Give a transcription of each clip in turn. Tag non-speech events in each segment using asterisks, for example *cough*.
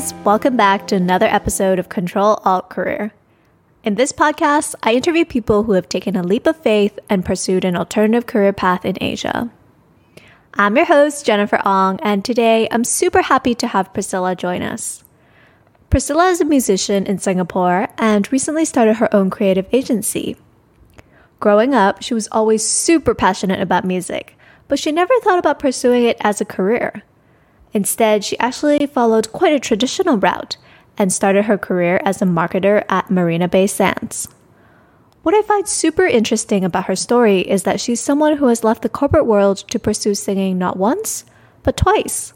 guys, welcome back to another episode of Control Alt Career. In this podcast, I interview people who have taken a leap of faith and pursued an alternative career path in Asia. I'm your host, Jennifer Ong, and today I'm super happy to have Priscilla join us. Priscilla is a musician in Singapore and recently started her own creative agency. Growing up, she was always super passionate about music, but she never thought about pursuing it as a career. Instead, she actually followed quite a traditional route and started her career as a marketer at Marina Bay Sands. What I find super interesting about her story is that she's someone who has left the corporate world to pursue singing not once, but twice.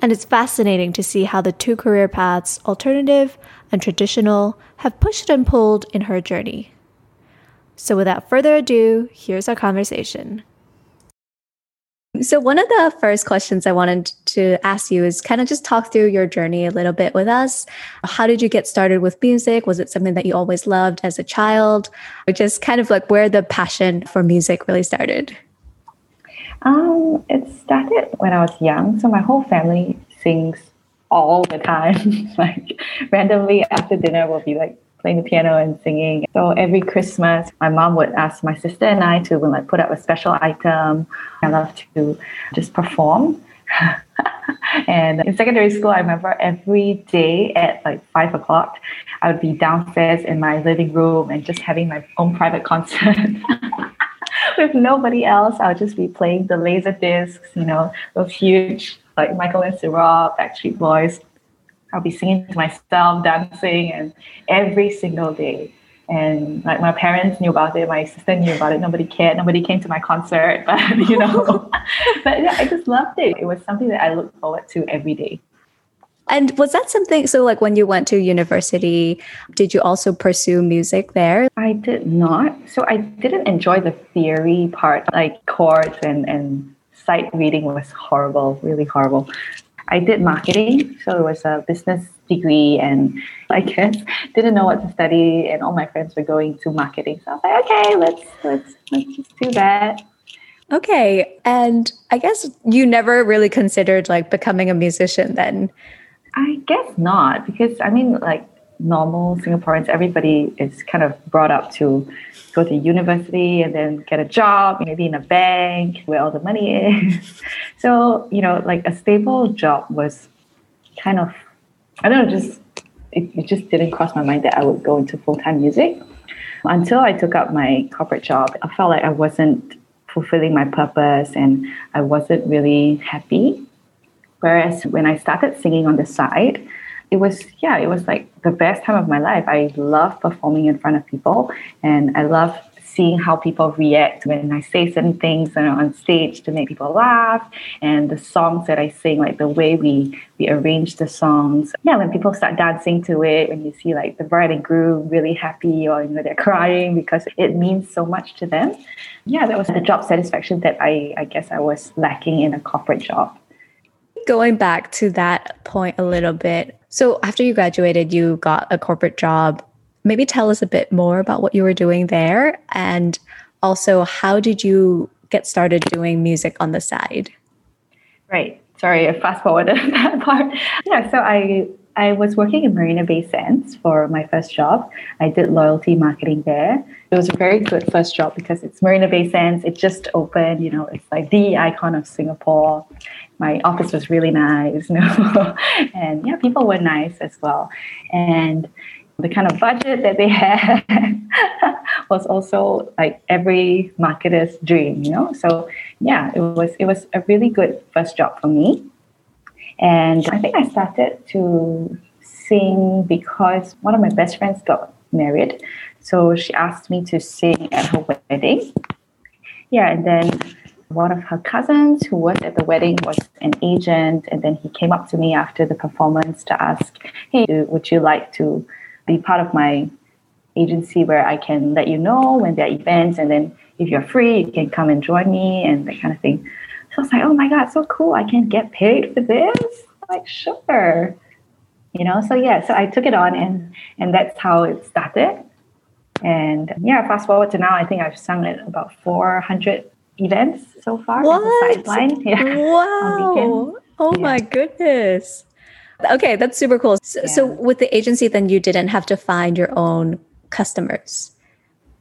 And it's fascinating to see how the two career paths, alternative and traditional, have pushed and pulled in her journey. So, without further ado, here's our conversation. So, one of the first questions I wanted to ask you is kind of just talk through your journey a little bit with us. How did you get started with music? Was it something that you always loved as a child? Or just kind of like where the passion for music really started? Um, it started when I was young. So, my whole family sings all the time. *laughs* like, randomly after dinner, we'll be like playing the piano and singing. So every Christmas, my mom would ask my sister and I to like put up a special item. I love to just perform. *laughs* *laughs* and in secondary school, I remember every day at like five o'clock, I would be downstairs in my living room and just having my own private *laughs* concert. *laughs* With nobody else, I would just be playing the laser discs, you know, those huge like Michael and Cera, Backstreet Boys. I'll be singing to myself, dancing, and every single day. And like my parents knew about it, my sister knew about it. Nobody cared. Nobody came to my concert, *laughs* but you know, *laughs* but yeah, I just loved it. It was something that I looked forward to every day. And was that something? So, like when you went to university, did you also pursue music there? I did not. So, I didn't enjoy the theory part, like chords and and sight reading was horrible, really horrible. I did marketing, so it was a business degree, and *laughs* I guess didn't know what to study, and all my friends were going to marketing. So I was like, okay, let's let's let's just do that. Okay, and I guess you never really considered like becoming a musician then. I guess not, because I mean, like normal Singaporeans, everybody is kind of brought up to go to university and then get a job, maybe in a bank where all the money is. *laughs* so, you know, like a stable job was kind of, I don't know, just, it, it just didn't cross my mind that I would go into full time music. Until I took up my corporate job, I felt like I wasn't fulfilling my purpose and I wasn't really happy. Whereas when I started singing on the side, it was yeah it was like the best time of my life i love performing in front of people and i love seeing how people react when i say certain things on stage to make people laugh. And the songs that i sing like the way we we arrange the songs. Yeah when people start dancing to it when you see like the bride and groom really happy or you know they're crying because it means so much to them. Yeah that was the job satisfaction that i i guess i was lacking in a corporate job. Going back to that point a little bit. So after you graduated, you got a corporate job. Maybe tell us a bit more about what you were doing there and also how did you get started doing music on the side? Right. Sorry, I fast forwarded *laughs* that part. Yeah, so I I was working in Marina Bay Sands for my first job. I did loyalty marketing there. It was a very good first job because it's Marina Bay Sands. It just opened, you know, it's like the icon of Singapore my office was really nice, *laughs* you know, and yeah, people were nice as well. And the kind of budget that they *laughs* had was also like every marketer's dream, you know. So yeah, it was it was a really good first job for me. And I think I started to sing because one of my best friends got married. So she asked me to sing at her wedding. Yeah, and then one of her cousins who was at the wedding was an agent and then he came up to me after the performance to ask hey would you like to be part of my agency where i can let you know when there are events and then if you're free you can come and join me and that kind of thing so i was like oh my god so cool i can get paid for this I'm like sure you know so yeah so i took it on and and that's how it started and yeah fast forward to now i think i've sung at about 400 events so far what? sideline. *laughs* Yeah. Wow. Oh yeah. my goodness. Okay, that's super cool. So, yeah. so, with the agency, then you didn't have to find your own customers.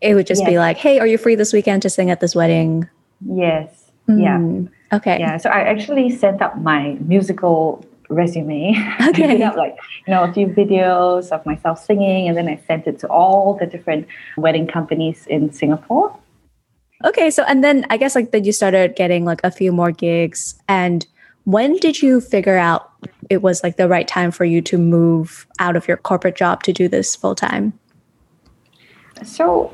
It would just yes. be like, hey, are you free this weekend to sing at this wedding? Yes. Mm. Yeah. Okay. Yeah. So I actually sent up my musical resume. *laughs* Okay. I up like, you know, a few videos of myself singing and then I sent it to all the different wedding companies in Singapore. Okay, so and then I guess like then you started getting like a few more gigs and when did you figure out it was like the right time for you to move out of your corporate job to do this full time? So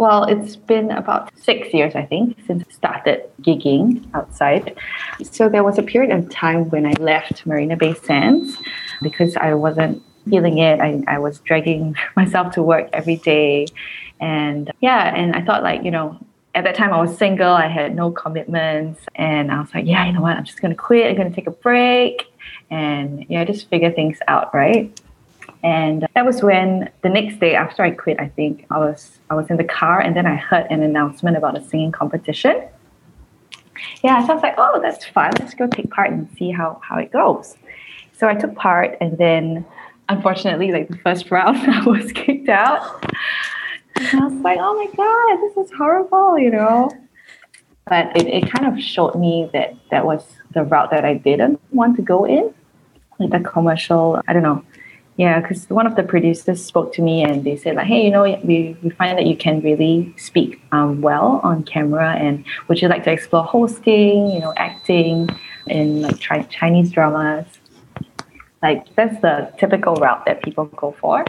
well, it's been about six years, I think, since I started gigging outside. So there was a period of time when I left Marina Bay Sands because I wasn't feeling it. I, I was dragging *laughs* myself to work every day. And yeah, and I thought, like, you know, at that time I was single, I had no commitments. And I was like, yeah, you know what? I'm just going to quit. I'm going to take a break and, yeah, just figure things out, right? And that was when the next day after I quit, I think I was I was in the car and then I heard an announcement about a singing competition. Yeah, so I was like, oh, that's fun. Let's go take part and see how, how it goes. So I took part and then unfortunately, like the first *laughs* round, *laughs* I was kicked out. I was like, oh my God, this is horrible, you know? But it, it kind of showed me that that was the route that I didn't want to go in. Like the commercial, I don't know, yeah, because one of the producers spoke to me and they said like, hey, you know, we, we find that you can really speak um, well on camera, and would you like to explore hosting, you know, acting in like chi- Chinese dramas? Like that's the typical route that people go for,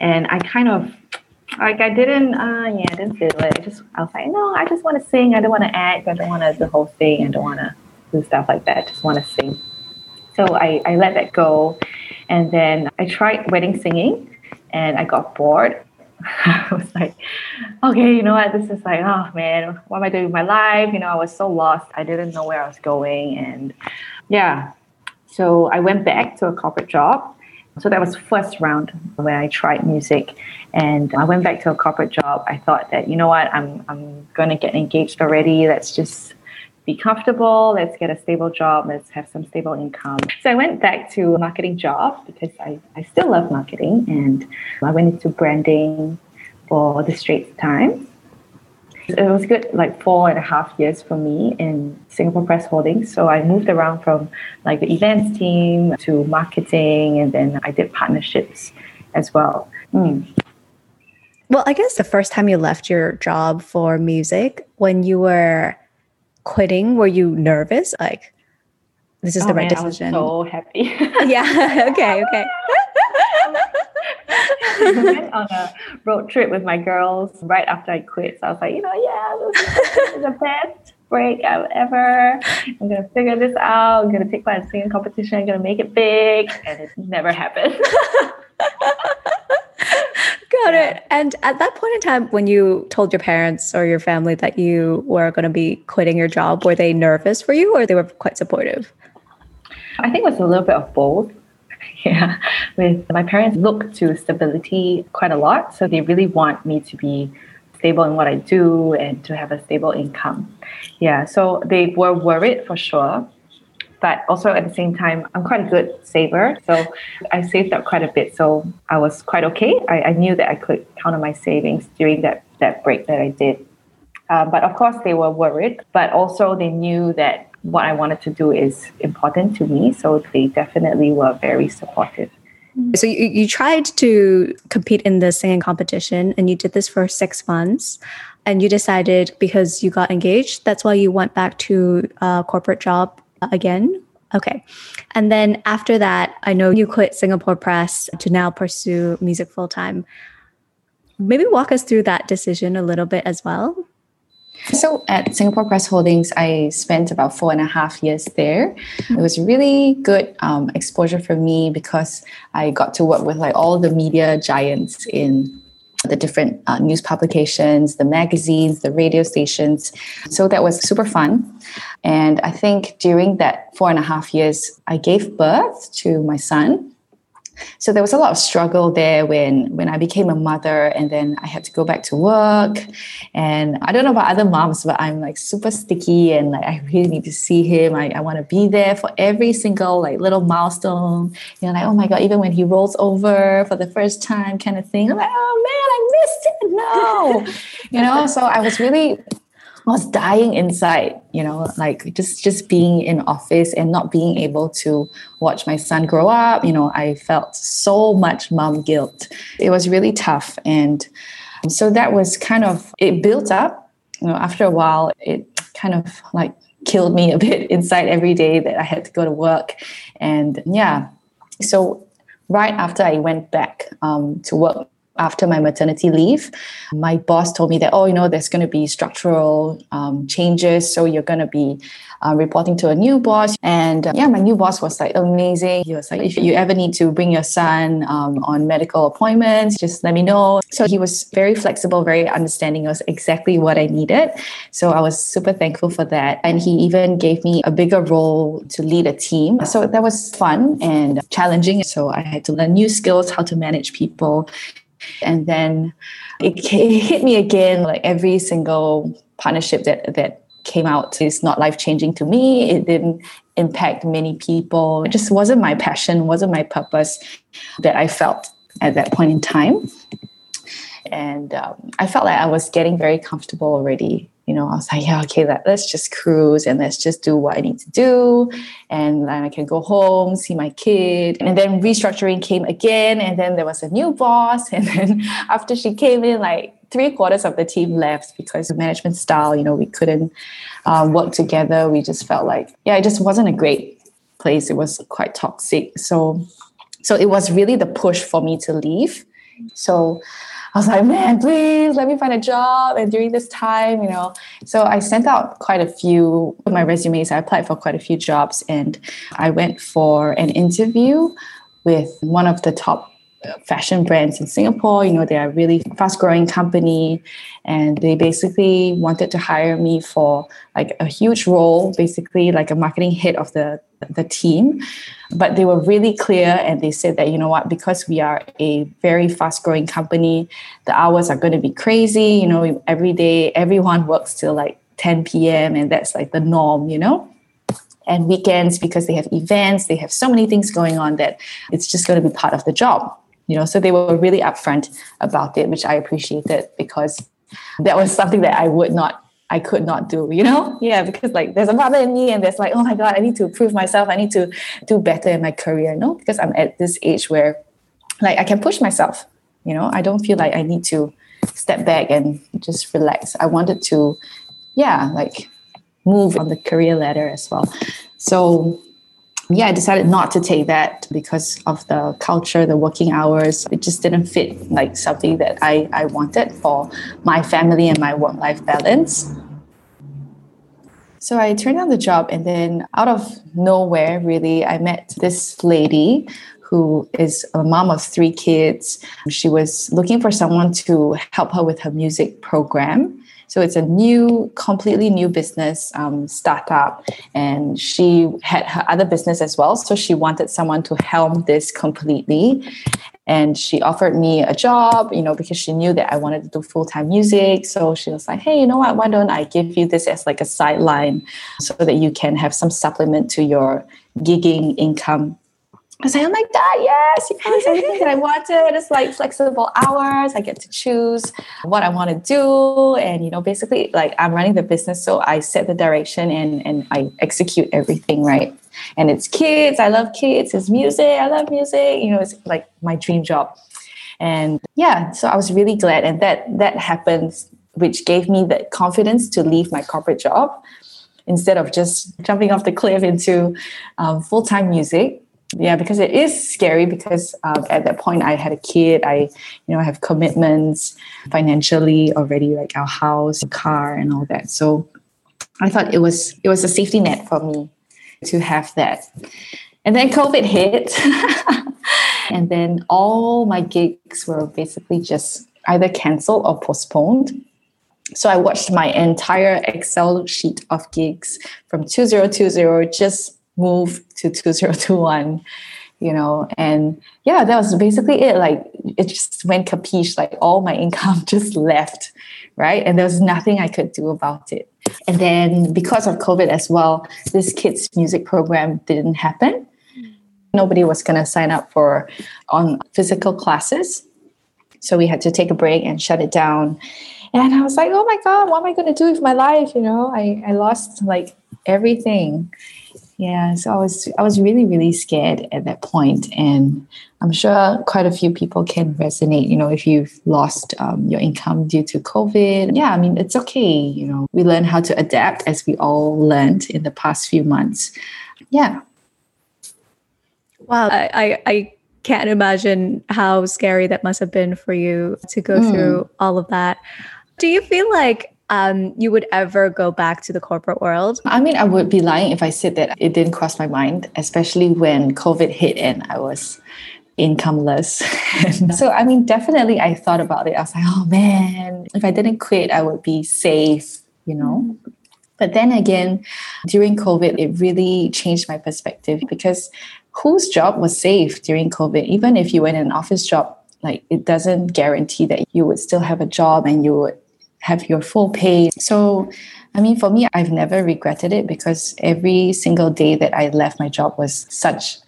and I kind of like I didn't, uh, yeah, I didn't feel it. I just I was like, no, I just want to sing. I don't want to act. I don't want to do hosting. I don't want to do stuff like that. I just want to sing. So I, I let that go. And then I tried wedding singing and I got bored. *laughs* I was like, okay, you know what? This is like, oh man, what am I doing with my life? You know, I was so lost. I didn't know where I was going. And yeah, so I went back to a corporate job. So that was first round when I tried music. And I went back to a corporate job. I thought that, you know what, I'm, I'm going to get engaged already. Let's just be comfortable. Let's get a stable job. Let's have some stable income. So I went back to a marketing job because I, I still love marketing and I went into branding for the Straits Times. It was good, like four and a half years for me in Singapore Press Holdings. So I moved around from like the events team to marketing, and then I did partnerships as well. Mm. Well, I guess the first time you left your job for music, when you were quitting, were you nervous? Like, this is oh, the right man, decision. I was so happy. *laughs* yeah. *laughs* okay. Okay. *laughs* *laughs* I went on a road trip with my girls right after I quit. So I was like, you know, yeah, this is the best break I've ever. I'm gonna figure this out. I'm gonna take part in singing competition. I'm gonna make it big, and it never happened. *laughs* Got yeah. it. And at that point in time, when you told your parents or your family that you were going to be quitting your job, were they nervous for you or they were quite supportive? I think it was a little bit of both. Yeah. With my parents look to stability quite a lot. So they really want me to be stable in what I do and to have a stable income. Yeah. So they were worried for sure but also at the same time, I'm quite a good saver. So I saved up quite a bit. So I was quite okay. I, I knew that I could count on my savings during that, that break that I did. Um, but of course, they were worried, but also they knew that what I wanted to do is important to me. So they definitely were very supportive. So you, you tried to compete in the singing competition and you did this for six months and you decided because you got engaged, that's why you went back to a corporate job again? Okay. And then after that, I know you quit Singapore Press to now pursue music full time. Maybe walk us through that decision a little bit as well. So at Singapore Press Holdings, I spent about four and a half years there. It was really good um, exposure for me because I got to work with like all the media giants in the different uh, news publications, the magazines, the radio stations. So that was super fun. And I think during that four and a half years, I gave birth to my son. So there was a lot of struggle there when when I became a mother and then I had to go back to work. And I don't know about other moms, but I'm like super sticky and like I really need to see him. I, I want to be there for every single like little milestone. You know, like, oh my God, even when he rolls over for the first time kind of thing. I'm like, oh man, I missed it. No. *laughs* you know, so I was really I was dying inside, you know, like just just being in office and not being able to watch my son grow up. You know, I felt so much mom guilt. It was really tough, and so that was kind of it built up. You know, after a while, it kind of like killed me *laughs* a bit inside every day that I had to go to work, and yeah, so right after I went back um, to work after my maternity leave, my boss told me that, oh, you know, there's going to be structural um, changes. So you're going to be uh, reporting to a new boss. And uh, yeah, my new boss was like amazing. He was like, if you ever need to bring your son um, on medical appointments, just let me know. So he was very flexible, very understanding. It was exactly what I needed. So I was super thankful for that. And he even gave me a bigger role to lead a team. So that was fun and challenging. So I had to learn new skills, how to manage people and then it, *laughs* it hit me again like every single partnership that that came out is not life changing to me. It didn't impact many people. It just wasn't my passion, wasn't my purpose that I felt at that point in time. And um, I felt like I was getting very comfortable already you know, I was like, yeah, okay, let, let's just cruise and let's just do what I need to do. And then I can go home, see my kid. And then restructuring came again. And then there was a new boss. *laughs* And then after she came in, like three quarters of the team left because of management style, you know, we couldn't um, work together. We just felt like, yeah, it just wasn't a great place. It was quite toxic. So, so it was really the push for me to leave. So I was like, man, please let me find a job. And during this time, you know, so I sent out quite a few of my resumes. I applied for quite a few jobs and I went for an interview with one of the top fashion brands in Singapore. You know, they are really fast growing company and they basically wanted to hire me for like a huge role, basically like a marketing head of the the team. But they were really clear and they said that, you know what, because we are a very fast growing company, the hours are going to be crazy. You know, every day everyone works till like 10 p.m. and that's like the norm, you know? And weekends because they have events, they have so many things going on that it's just going to be part of the job you know so they were really upfront about it which i appreciated because that was something that i would not i could not do you know? *laughs* Yeah because like there's a mother in me and there's like oh my god i need to prove myself. I need to do better in my career no because i'm at this age where like i can push myself you know? I don't feel like i need to step back and just relax. I wanted to yeah like move on the career ladder as well. So yeah, I decided not to take that because of the culture, the working hours. It just didn't fit like something that I, I wanted for my family and my work life balance. So I turned down the job, and then out of nowhere, really, I met this lady who is a mom of three kids. She was looking for someone to help her with her music program. So it's a new, completely new business um, startup. And she had her other business as well. So she wanted someone to helm this completely. And she offered me a job, you know, because she knew that I wanted to do full time music. So she was like, hey, you know what? Why don't I give you this as like a sideline so that you can have some supplement to your gigging income I like, oh my God, yes, yes, everything that I wanted. It's like flexible hours. I get to choose what I want to do. And, you know, basically like I'm running the business. So I set the direction and, and I execute everything, right? And it's kids. I love kids. It's music. I love music. You know, it's like my dream job. And yeah, so I was really glad. And that that happened, which gave me the confidence to leave my corporate job instead of just jumping off the cliff into um, full-time music yeah because it is scary because um, at that point i had a kid i you know I have commitments financially already like our house car and all that. So i thought it was it was a safety net for me to have that. And then covid hit. *laughs* And then all my gigs were basically just either canceled or postponed. So i watched my entire excel sheet of gigs from 2020 just move to 2021 you know, and yeah, that was basically it. Like it just went capiche, like all my *laughs* income just left, right? And there was nothing I could do about it. And then because of COVID as well, this kids' music program didn't happen. Nobody was going to sign up for on physical classes. So we had to take a break and shut it down. And I was like, oh my God, what am I going to do with my life? You know, I, I lost like everything. Yeah, so I was I was really really scared at that point, and I'm sure quite a few people can resonate. You know, if you've lost um, your income due to COVID, yeah, I mean it's okay. You know, we learn how to adapt as we all learned in the past few months. Yeah. Wow, I I, I can't imagine how scary that must have been for you to go mm. through all of that. Do you feel like um, you would ever go back to the corporate world? I mean, I would be lying if I said that it didn't cross my mind, especially when COVID hit and I was incomeless. *laughs* so, I mean, definitely I thought about it. I was like, oh man, if I didn't quit, I would be safe, you know? But then again, during COVID, it really changed my perspective because whose job was safe during COVID? Even if you went in an office job, like it doesn't guarantee that you would still have a job and you would have your full pay. So, I mean, for me, I've never regretted it because every single day that I left my job was such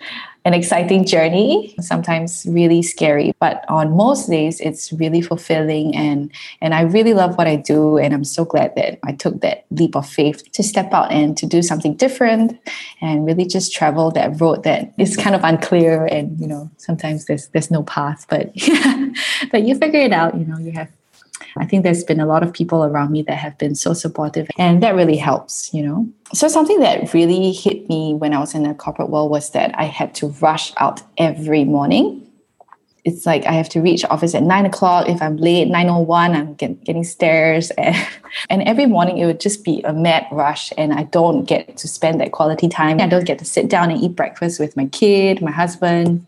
an exciting journey sometimes really scary but on most days it's really fulfilling and and i really love what i do and i'm so glad that i took that leap of faith to step out and to do something different and really just travel that road that is kind of unclear and you know sometimes there's there's no path but yeah *laughs* but you figure it out you know you have I think there's been a lot of people around me that have been so supportive, and that really helps, you know. So, something that really hit me when I was in the corporate world was that I had to rush out every morning. It's like I have to reach office at nine o'clock. If I'm late, 9.01, I'm get, getting stares. *laughs* And, and every morning it would just be a mad rush. And I don't get to spend that quality time. I don't get to sit down and eat breakfast with my kid, my husband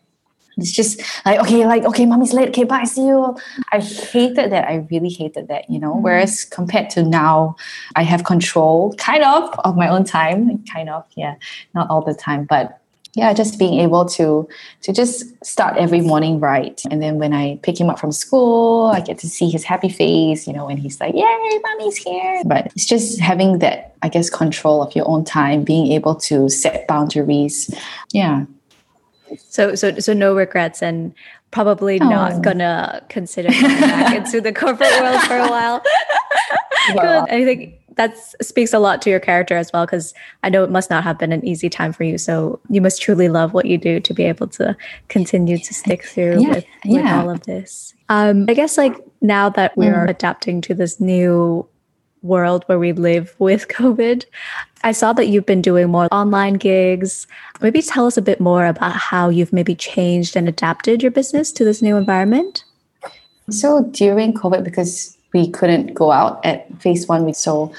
it's just like okay like okay mommy's late. Okay bye. See you i hated that. I really hated that you know? Mm-hmm. whereas compared to now i have control kind of of my own time kind of yeah not all the time but yeah just being able to to just start every morning right. And then when i pick him up from school i get to see his happy face you know when he's like yay mommy's here. But it's just having that i guess control of your own time being able to set boundaries. Yeah so so so no regrets and probably oh. not gonna consider going back *laughs* into the corporate world for a while. *laughs* well, I think that speaks a lot to your character as well because I know it must not have been an easy time for you. So you must truly love what you do to be able to continue to stick through yeah, with, with all of this. Um, I guess like now that we are mm. adapting to this new world where we live with *laughs* COVID. I saw that you've been doing more online gigs. Maybe tell us a bit more about how you've maybe changed and adapted your business to this new environment. So during COVID, because we couldn't go out at phase one, so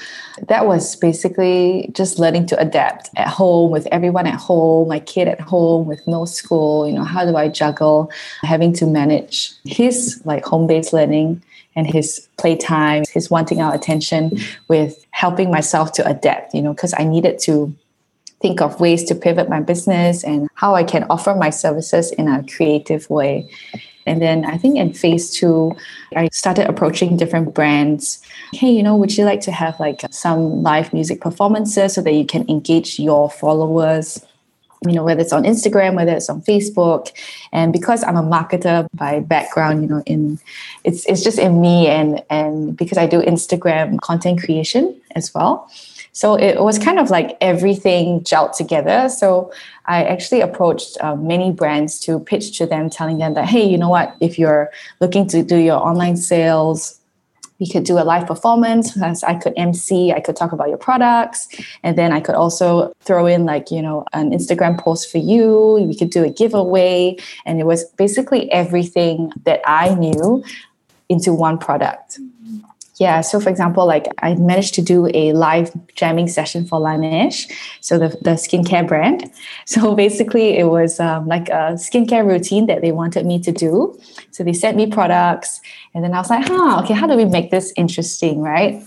that was basically just learning to adapt at home with everyone at home, my kid at home with no school. You know, how do I juggle having to manage his like home based learning and his playtime, his wanting our attention with helping myself to adapt, you know, because I needed to think of ways to pivot my business and how I can offer my services in a creative way. And then I think in phase two, I started approaching different brands. Hey, you know, would you like to have like some live music performances so that you can engage your followers? you know, whether it's on Instagram, whether it's on Facebook. And because I'm a marketer by background, you know, in it's it's just in me and and because I do Instagram content creation as well. So it was kind of like everything gelled together. So I actually approached uh, many brands to pitch to them, telling them that, hey, you know what, if you're looking to do your online sales, we could do a live performance I could MC, I could talk about your products, and then I could also throw in like, you know, an Instagram post for you. We could do a giveaway. And it was basically everything that I knew into one product. Yeah, so for example, like I managed to do a live jamming session for Laneige, so the, the skincare brand. *laughs* So basically, it was um, like a skincare routine that they wanted me to do. So they sent me products, and then I was like, huh, okay, how do we make this interesting, right?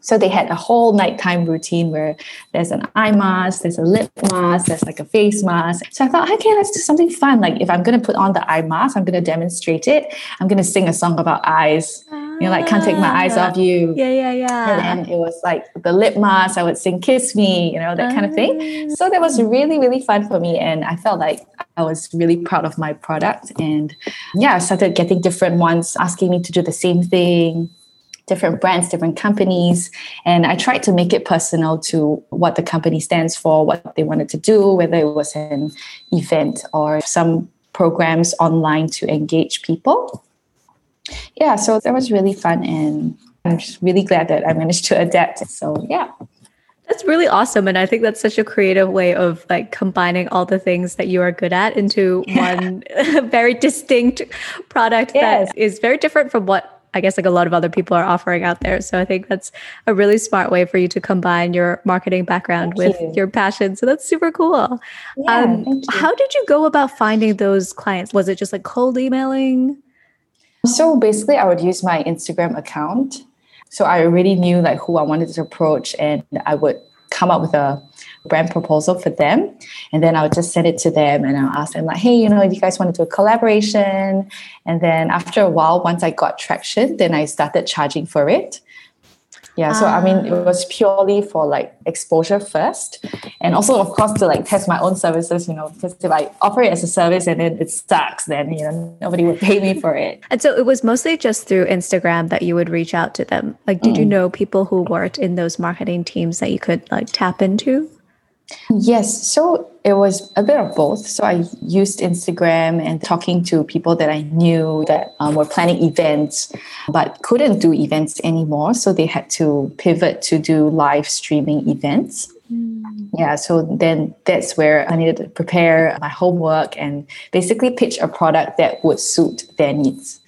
So they had a whole nighttime routine where there's an eye mask, there's a lip mask, there's like a face mask. So I thought, okay, let's do something fun. Like if I'm gonna put on the eye mask, I'm gonna demonstrate it. I'm gonna sing a song about eyes. You know, like can't take my ah. eyes off you. Yeah, yeah, yeah. And then it was like the lip mask. I would sing "Kiss Me," you know, that kind of thing. Ah. So that was really, really fun for me, and I felt like I was really proud of my product. And yeah, I started getting different ones asking me to do the same thing different brands, different companies. And I tried to make it personal to what the company stands for, what they wanted to do, whether it was an event or some programs online to engage people. Yeah, so that was really fun. And I'm just really glad that I managed to adapt. So, yeah. That's really awesome. And I think that's such a creative way of like combining all the things that you are good at into yeah. *laughs* one *laughs* very distinct product yes. that is very different from what I guess like a lot of other people are offering out there. So I think that's a really smart way for you to combine your marketing background thank with you. your passion. So that's super cool. Yeah, um, how did you go about finding those clients? Was it just like cold emailing? So basically, I would use my Instagram account. So I already knew like who I wanted to approach, and I would come up with a brand proposal for them. And then I would just send it to them and I'll ask them like, hey, you know, you guys want to do a collaboration? And then after a while, once I got traction, then I started charging for it. Yeah, so I mean, it ah. was purely for like exposure first, and also of course to like test my own services. You know, because if I offer it as a service and then it sucks, then you know nobody would pay me for it. *laughs* And so it was mostly just through Instagram that you would reach out to them. Like, did mm. you know people who worked in those marketing teams that you could like tap into? Yes. So it was a bit of both. So I used Instagram and talking to people that I knew that um, were planning events, but couldn't do events anymore. So they had to pivot to do live streaming events. Mm. Yeah, so then that's where I needed to prepare my homework and basically pitch a product that would suit their needs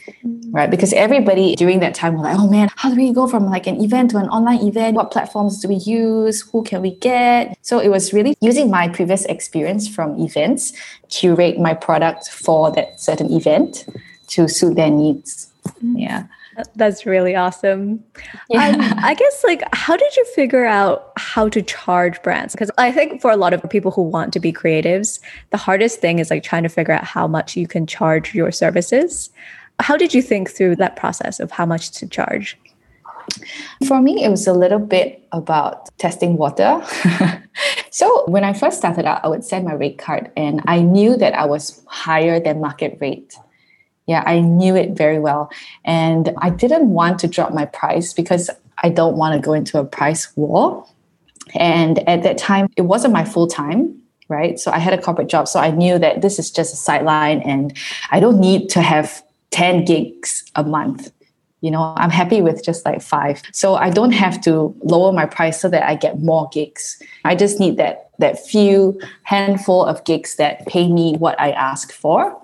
right? Because everybody during that time was like, oh man, how do we go from like an event to an online event? What platforms do we use? Who can we get? So it was really using my previous experience from events, curate my product for that certain event to suit their needs. Mm. Yeah. That's really awesome. Yeah. Um, I guess, like, how did you figure out how to charge brands? Because I think for a lot of people who want to be creatives, the hardest thing is like trying to figure out how much you can charge your services. How did you think through that process of how much to charge? For me, it was a little bit about testing water. *laughs* so when I first started out, I would send my rate card and I knew that I was higher than market rate. Yeah, I knew it very well. And I didn't want to drop my price because I don't want to go into a price war. And at that time, it wasn't my full time right? So I had a corporate job. So I knew that this is just a sideline and I don't need to have 10 gigs a month. You know, I'm happy with just like five. So I don't have to lower my price so that I get more gigs. I just need that that few handful of gigs that pay me what I ask for.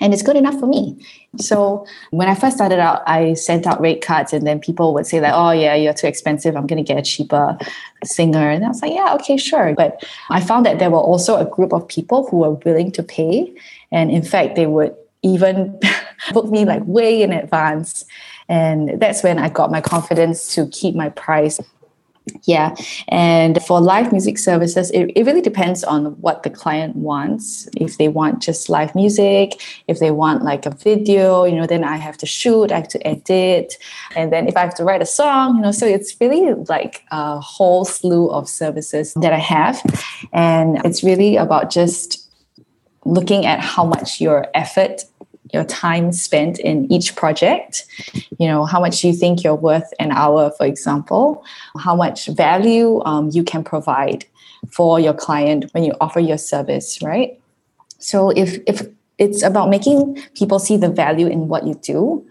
And it's good enough for me. So when I first started out, I sent out rate cards, and then people would say like, "Oh yeah, you're too expensive. I'm going to get a cheaper singer." And I was like, "Yeah, okay, sure." But I found that there were also a group of people who were willing to pay, and in fact, they would even *laughs* book me like way in advance. And that's when I got my confidence to keep my price yeah. And for live music services it, it really depends on what the client wants. If they want just live music if they want like a video you know then i have to shoot i have to edit. And then if i have to write a song you know so it's really like a whole slew of services that i have. And it's really about just looking at how much your effort your time spent in each project. You know how much you think you're worth an hour for example? How much value um, you can provide for your client when you offer your service right? So if if it's about making people see the value in what you do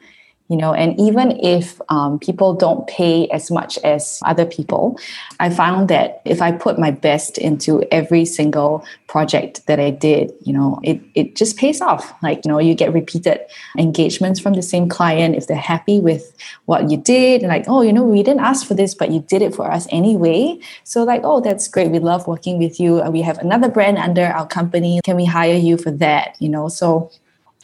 you know and even if um, people don't pay as much as other people i found that if i put my best into every single project that i did you know it, it just pays off. Like you know you get repeated engagements from the same client if they're happy with what you did. And like oh you know we didn't ask for this but you did it for us anyway. So like oh that's great. We love working with you. We have another brand under our company. Can we hire you for that? You know so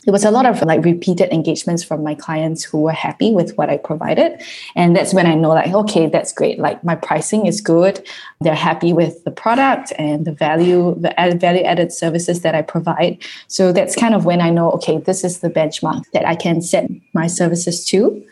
it was a lot of like repeated engagements from my clients who were happy with what I provided. And that's when I know like, okay, that's great. Like my pricing is good. They're happy with the product and the value, the value added services that I provide. So that's kind of when I know, okay, this is the benchmark that I can set my services to.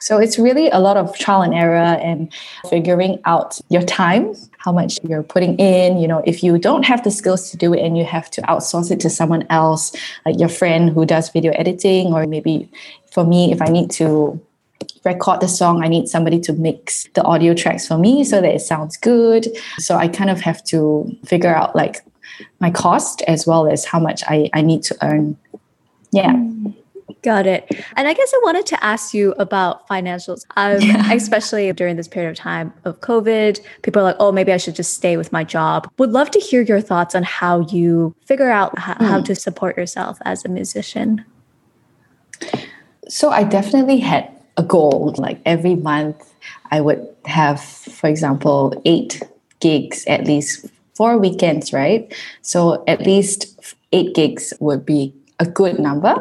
So it's really a lot of trial and error and figuring out your time, how much you're putting in. You know, if you don't have the skills to do it and you have to outsource it to someone else, like your friend who does video editing, or maybe for me, if I need to record the song, I need somebody to mix the audio tracks for me so that it sounds good. So I kind of have to figure out like my cost as well as how much I, I need to earn. Yeah. Mm. Got it. And I guess I wanted to ask you about financials, um, *laughs* especially during this period of time of COVID. People are like, oh, maybe I should just stay with my job. Would love to hear your thoughts on how you figure out h- mm. how hmm. to support yourself as a musician. So I definitely had a goal. Like every month, I would have, for example, eight gigs at least four weekends, right? So at least eight gigs would be a good number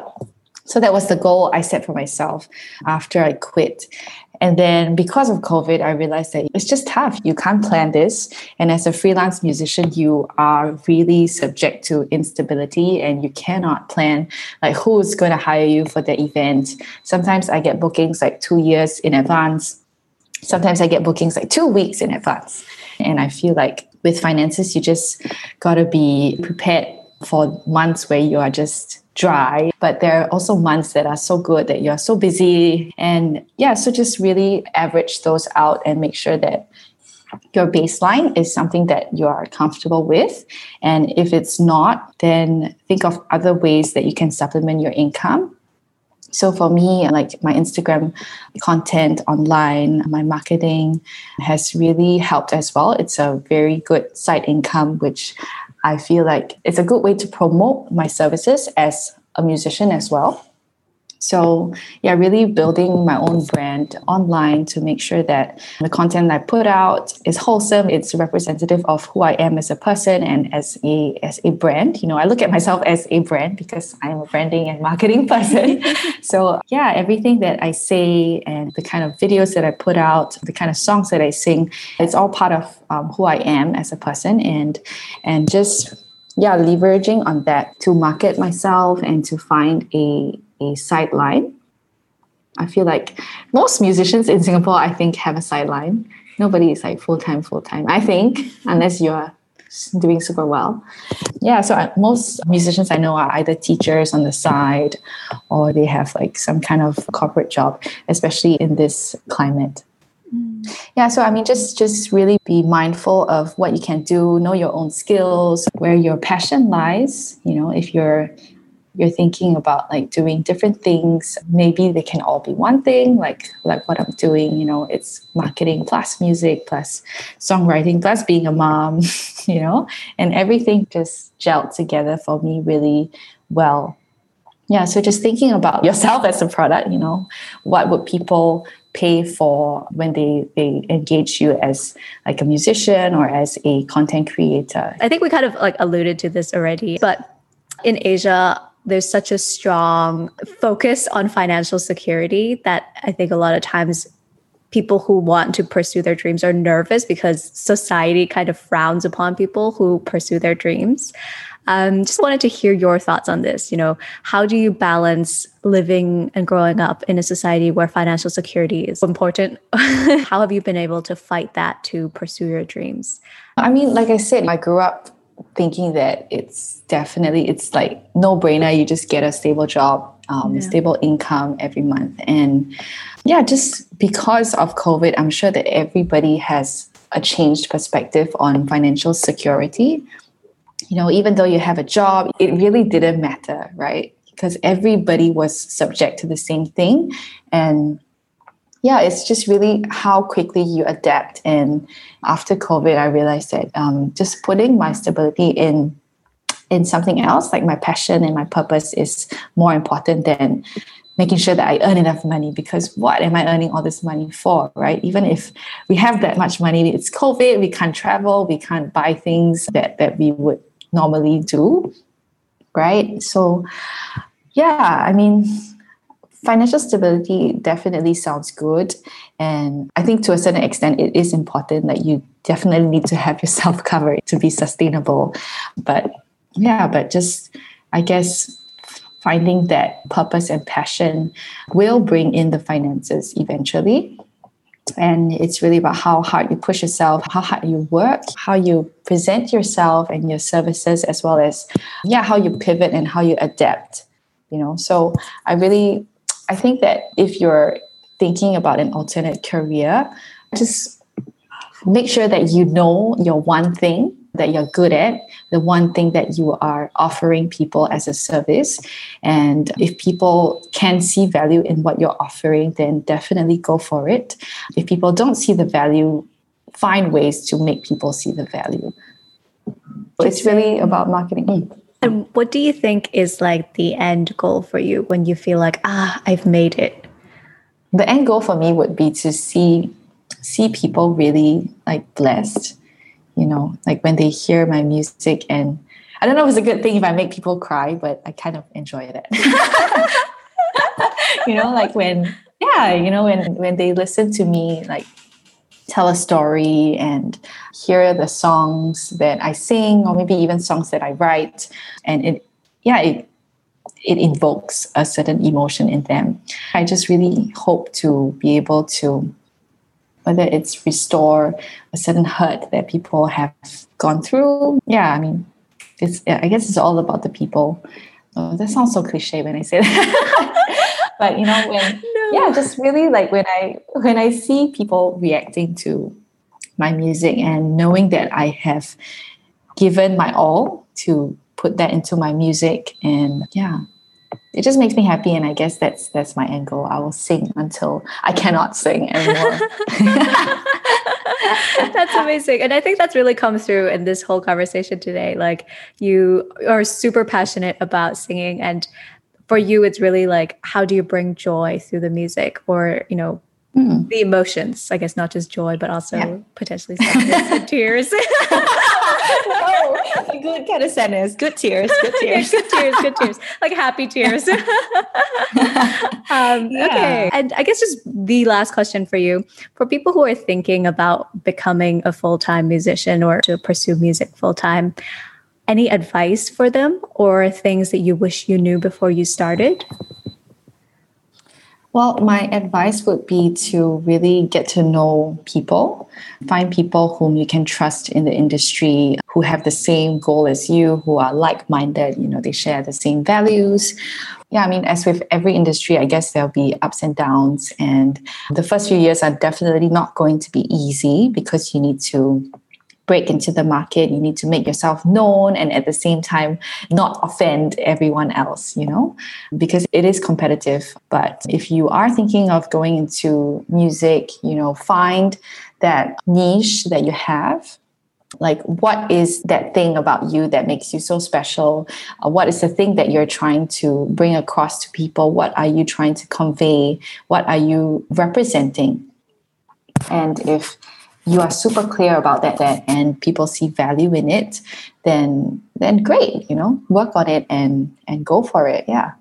so that was the goal I set for myself after I quit. And then because of COVID, I realized that it's just tough. You can't plan this. And as a freelance musician, you are really subject to instability and you cannot plan like who's going to hire you for the event. Sometimes I get bookings like two years in advance. Sometimes I get bookings like two weeks in advance. And I feel like with finances, you just got to be prepared for months where you are just dry, but there are also months that are so good that you're so busy. And yeah, so just really average those out and make sure that your baseline is something that you are comfortable with. And if it's not, then think of other ways that you can supplement your income. So for me, like my Instagram content online, my marketing has really helped as well. It's a very good side income, which I feel like it's a good way to promote my services as a musician as well. So, yeah, really building my own brand online to make sure that the content I put out is wholesome. It's representative of who I am as a person and as a as a brand. You know, I look at myself as a brand because I'm a branding and marketing *laughs* person. so, yeah, everything that I say and the kind of videos that I put out, the kind of songs that I sing, it's all part of um, who I am as a person, and and just yeah, leveraging on that to market myself and to find a a sideline. I feel like most musicians in Singapore, I think, have a sideline. Nobody is like full time, full time. I think, unless you're doing super well. Yeah, so I, most musicians I know are either teachers on the side or they have like some kind of corporate job, especially in this climate. Mm. Yeah, so I mean, just just really be mindful of what you can do, know your own skills, where your passion lies. You know, if you're you're thinking about like doing different things. Maybe they can all be one thing like like what i'm doing you know it's marketing plus music plus songwriting plus being a mom *laughs* you know? And everything just gelled together for me really well. Yeah so just thinking about *laughs* yourself as a product you know what would people pay for when they they engage you as like a musician or as a content creator? I think we kind of like alluded to this already but in asia there's such a strong focus on financial security that I think a lot of times people who want to pursue their dreams are nervous because society kind of frowns upon people who pursue their dreams. Um, just wanted to hear your thoughts on this. You know, how do you balance living and growing up in a society where financial security is important? *laughs* how have you been able to fight that to pursue your dreams? I mean, like I said, I grew up thinking that it's definitely it's like no brainer you just get a stable job um, yeah. stable income every month. And yeah just because of covid i'm sure that everybody has a changed perspective on financial security. You know even though you have a job it really didn't matter right? Because everybody was subject to the same thing. And yeah, it's just really how quickly you adapt. And after COVID, I realized that um, just putting my stability in in something else, like my passion and my purpose, is more important than making sure that I earn enough money. Because what am I earning all this money for, right? Even if we have that much money, it's COVID, we can't travel, we can't buy things that that we would normally do, right? So Yeah, I mean, financial stability definitely sounds good. And I think to a certain extent, it is important that you definitely need to have yourself *laughs* covered to be sustainable. But yeah, but just, I guess, finding that purpose and passion will bring in the finances eventually. And it's really about how hard you push yourself, how hard you work, how you present yourself and your services, as well as, yeah, how you pivot and how you adapt. You know, so I really, I think that if you're thinking about an alternate career, just make sure that you know your one thing that you're good at, the one thing that you are offering people as a service. And if people can see value in what you're offering, then definitely go for it. If people don't see the value, find ways to make people see the value. It's really about marketing. Mm. And what do you think is like the end goal for you when you feel like, ah, I've made it? The end goal for me would be to see see people really like blessed you know, like when they hear my music and I don't know if it's a good thing if I make people cry, but I kind of enjoy that. *laughs* you know, like when yeah, you know, when when they listen to me like tell a story and hear the songs that I sing or maybe even songs that I write and it yeah, it it invokes a certain emotion in them. I just really hope to be able to whether it's restore a certain hurt that people have gone through. Yeah, I mean, it's I guess it's all about the people. Oh, that sounds so cliche when I say that. *laughs* but you know, *laughs* when no. yeah, just really like when I when I see people reacting to my music and knowing that I have given my all to put that into my music and yeah it just makes me happy and i guess that's that's my end goal. I will sing until i cannot sing anymore. *laughs* That's amazing. And i think that's really come through in this whole conversation today. Like you are super passionate about singing and for you it's really like how do you bring joy through the music or you know mm. the emotions i guess not just joy but also yeah. potentially sadness and tears no, *laughs* good kind of sadness. Good tears. Good *laughs* tears. good tears. Good tears. Like happy tears. *laughs* um, yeah. Okay. And I guess just the last question for you for people who are thinking about becoming a full time musician or to pursue music full time, any advice for them or things that you wish you knew before you started? Well, my advice would be to really get to know people, find people whom you can trust in the industry, who have the same goal as you, who are like minded, you know, they share the same values. Yeah, I mean, as with every industry, I guess there'll be ups and downs. And the first few years are definitely not going to be easy because you need to break into the market you need to make yourself known and at the same time not offend everyone else you know? Because it is competitive but if you are thinking of going into music you know find that niche that you have like what is that thing about you that makes you so special? Uh, what is the thing that you're trying to bring across to people? What are you trying to convey? What are you representing? And if you are super clear about that, that and people see value in it, then then great, you know, work on it and and go for it. Yeah.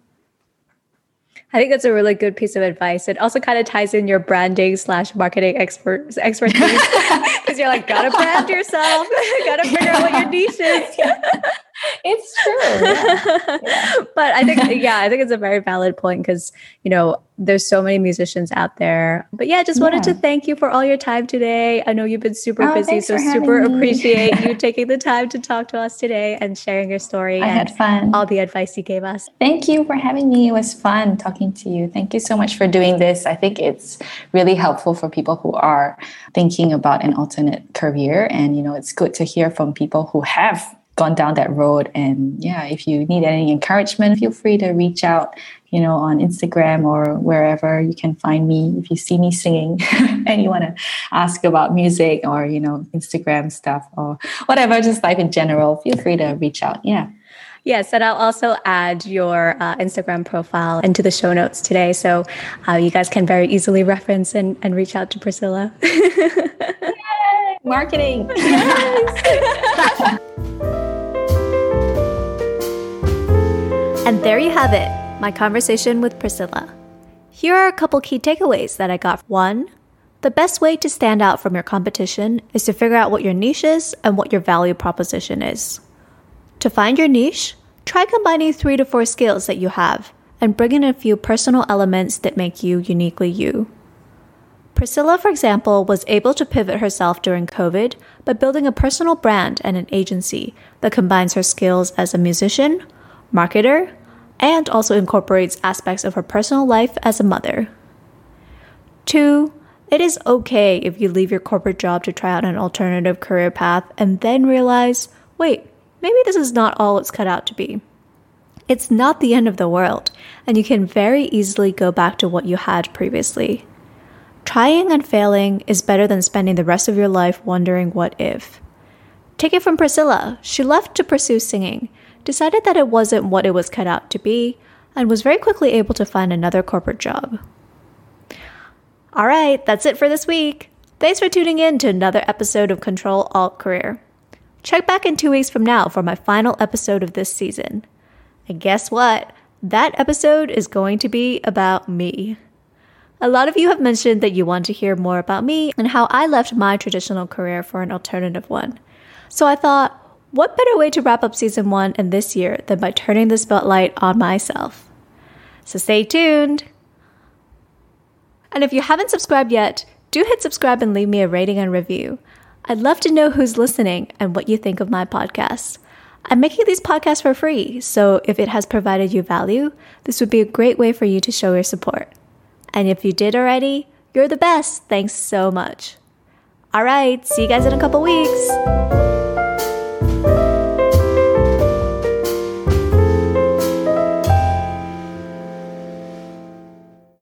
I think that's a really good piece of advice. It also kind of ties in your branding slash marketing expert expertise because you're like, gotta brand yourself, *laughs* gotta figure out what your niche is. *laughs* it's true. Yeah. Yeah. *laughs* But I think, yeah, I think it's a very valid point because, you know, there's so many musicians out there. But yeah, just wanted yeah. to thank you for all your time today. I know you've been super oh, busy, so super appreciate you *laughs* taking the time to talk to us today and sharing your story. I and had fun. All the advice you gave us. Thank you for having me. It was fun talking to you. Thank you so much for doing this. I think it's really helpful for people who are thinking about an alternate career. And, you know, it's good to hear from people who have gone down that road. And yeah, if you need any encouragement, feel free to reach out, you know, on Instagram or wherever you can find me. If you see me singing *laughs* and you want to ask about music or, you know, Instagram stuff or whatever, just life in general, feel free to reach out. Yeah. Yes, and I'll also add your uh, Instagram profile into the show notes today. So uh, you guys can very easily reference and, and reach out to Priscilla. *laughs* Yay, marketing. *laughs* And there you have it. my conversation with Priscilla. Here are a couple key takeaways that I got. One, the best way to stand out from your competition is to figure out what your niche is and what your value proposition is. To find your niche, try combining three to four skills that you have and bring in a few personal elements that make you uniquely you. Priscilla, for example, was able to pivot herself during COVID by building a personal brand and an agency that combines her skills as a musician, marketer, and also incorporates aspects of her personal life as a mother. Two, it is okay if you leave your corporate job to try out an alternative career path and then realize, wait, maybe this is not all it's cut out to be. It's not the end of the world, and you can very easily go back to what you had previously. Trying and failing is better than spending the rest of your life wondering what if. Take it from Priscilla. She left to pursue singing, decided that it wasn't what it was cut out to be, and was very quickly able to find another corporate job. All right, that's it for this week. Thanks for tuning in to another episode of Control Alt Career. Check back in two weeks from now for my final episode of this season. And guess what? That episode is going to be about me. A lot of you have mentioned that you want to hear more about me and how I left my traditional career for an alternative one. So I thought, what better way to wrap up season one and this year than by turning the spotlight on myself? So stay tuned. And if you haven't subscribed yet, do hit subscribe and leave me a rating and review. I'd love to know who's listening and what you think of my podcast. I'm making these podcasts for free, so if it has provided you value, this would be a great way for you to show your support. And if you did already, you're the best. Thanks so much. All right, see you guys in a couple weeks.